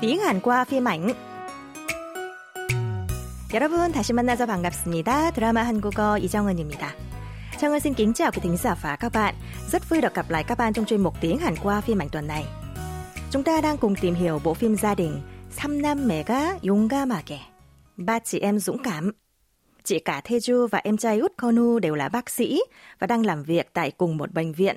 tiếng Hàn qua phim ảnh. 여러분 다시 만나서 반갑습니다. 드라마 한국어 이정은입니다. Trang xin kính chào quý thính giả và các bạn. Rất vui được gặp lại các bạn trong chuyên mục tiếng Hàn qua phim ảnh tuần này. Chúng ta đang cùng tìm hiểu bộ phim gia đình 삼남매가 용감하게 ba chị em dũng cảm. Chị cả Theju và em trai út Konu đều là bác sĩ và đang làm việc tại cùng một bệnh viện.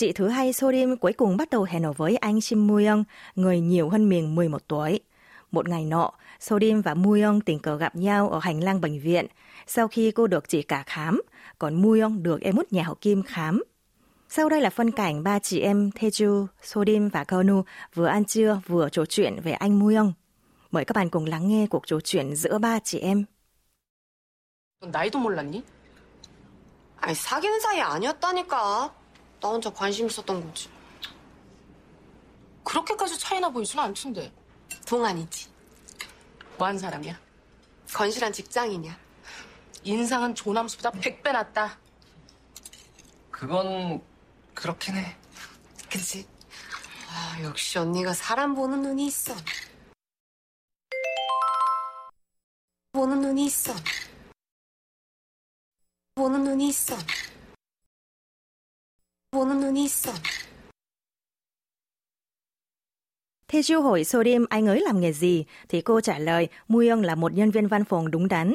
Chị thứ hai Sorim cuối cùng bắt đầu hẹn hò với anh Shin Muyong, người nhiều hơn mình 11 tuổi. Một ngày nọ, Sorim và Muyong tình cờ gặp nhau ở hành lang bệnh viện sau khi cô được chị cả khám, còn Muyong được em út nhà họ Kim khám. Sau đây là phân cảnh ba chị em Teju, Sorim và Konu vừa ăn trưa vừa trò chuyện về anh Muyong. Mời các bạn cùng lắng nghe cuộc trò chuyện giữa ba chị em. 넌 나이도 몰랐니? 아니 사귀는 사이 아니었다니까. 나 혼자 관심 있었던 거지. 그렇게까지 차이나 보이진 않던데. 동안이지. 뭐한 사람이야? 건실한 직장인이야. 인상은 조남수보다 100배 낫다. 그건 그렇긴 해. 그치? 아, 역시 언니가 사람 보는 눈이 있어. 보는 눈이 있어. 보는 눈이 있어. 보는 눈이 있어. Teju hỏi Sorim anh ấy làm nghề gì, thì cô trả lời Muyong là một nhân viên văn phòng đúng đắn.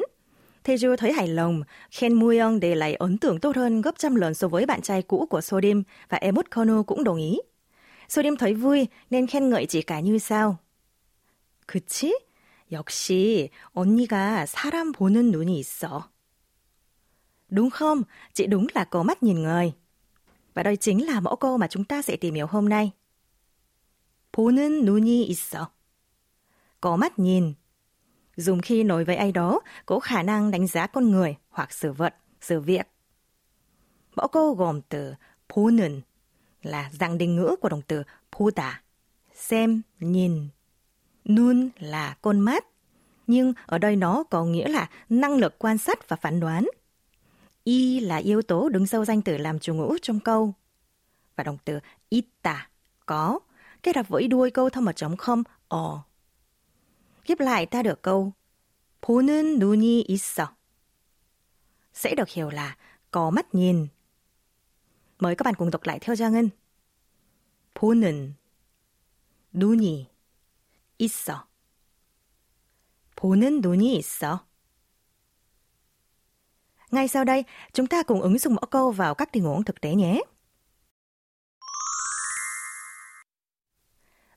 Teju thấy hài lòng, khen Muyong để lại ấn tượng tốt hơn gấp trăm lần so với bạn trai cũ của Sorim và Emut Kono cũng đồng ý. Sorim thấy vui nên khen ngợi chị cả như sau. 그치? 역시 언니가 사람 보는 눈이 있어. Đúng không? Chị đúng là có mắt nhìn người. Và đây chính là mẫu câu mà chúng ta sẽ tìm hiểu hôm nay. 보는 눈이 있어. Có mắt nhìn. Dùng khi nói với ai đó có khả năng đánh giá con người hoặc sự vật, sự việc. Mẫu câu gồm từ 보는 là dạng định ngữ của động từ 보다, xem, nhìn. Nun là con mắt, nhưng ở đây nó có nghĩa là năng lực quan sát và phán đoán. Y là yếu tố đứng sau danh từ làm chủ ngữ trong câu. Và động từ ita, có, kết hợp với đuôi câu thông một chấm không, 어. Ghép lại ta được câu 보는 눈이 있어. Sẽ được hiểu là có mắt nhìn. Mời các bạn cùng đọc lại theo Giang Ngân. 보는 눈이 있어. 보는 눈이 있어. Ngay sau đây, chúng ta cùng ứng dụng mẫu câu vào các tình huống thực tế nhé.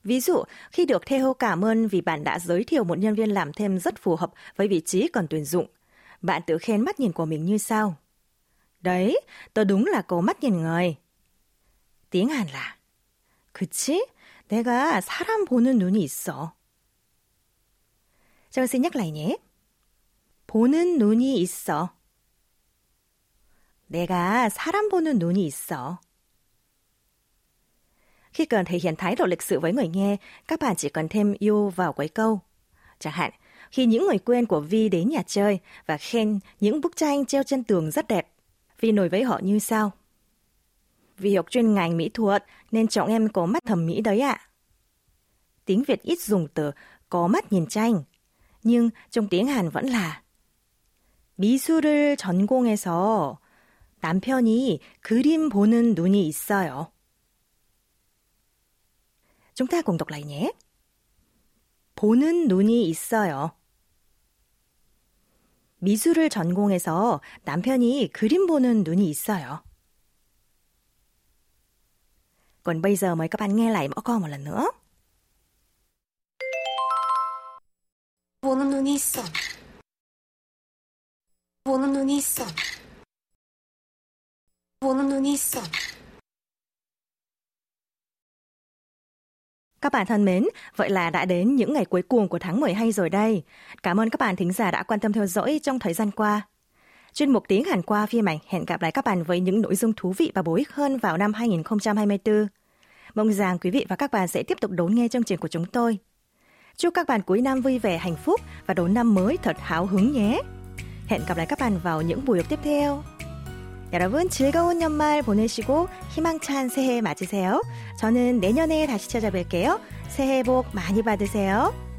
Ví dụ, khi được Theo cảm ơn vì bạn đã giới thiệu một nhân viên làm thêm rất phù hợp với vị trí cần tuyển dụng, bạn tự khen mắt nhìn của mình như sau. Đấy, tôi đúng là có mắt nhìn người. tiếng Hàn là 그치? 내가 사람 보는 눈이 있어. Tôi xin nhắc lại nhé. 보는 눈이 있어. 내가 사람 보는 눈이 있어. Khi cần thể hiện thái độ lịch sự với người nghe, các bạn chỉ cần thêm you vào cuối câu. Chẳng hạn, khi những người quen của Vi đến nhà chơi và khen những bức tranh treo trên tường rất đẹp, Vi nổi với họ như sau. Vì học chuyên ngành mỹ thuật nên chọn em có mắt thẩm mỹ đấy ạ. Tiếng Việt ít dùng từ có mắt nhìn tranh, nhưng trong tiếng Hàn vẫn là 미술을 전공해서 남편이 그림 보는 눈이 있어요. Lại nhé. 보는 눈이 있어요. 미술을 전공해서 남편이 그림 보는 눈이 있어요. Còn bây giờ mời các bạn nghe lại mẫu câu một lần nữa. 보는 눈이 있어. 보는 눈이 있어. 보는 눈이 있어. Các bạn thân mến, vậy là đã đến những ngày cuối cùng của tháng 12 rồi đây. Cảm ơn các bạn thính giả đã quan tâm theo dõi trong thời gian qua. Chuyên mục tiếng Hàn qua phim ảnh hẹn gặp lại các bạn với những nội dung thú vị và bổ ích hơn vào năm 2024. Mong rằng quý vị và các bạn sẽ tiếp tục đón nghe chương trình của chúng tôi. Chúc các bạn cuối năm vui vẻ, hạnh phúc và đón năm mới thật háo hứng nhé. Hẹn gặp lại các bạn vào những buổi tiếp theo. 여러분 즐거운 연말 보내시고 희망찬 새해 맞으세요. 저는 내년에 다시 찾아뵐게요. 새해 복 많이 받으세요.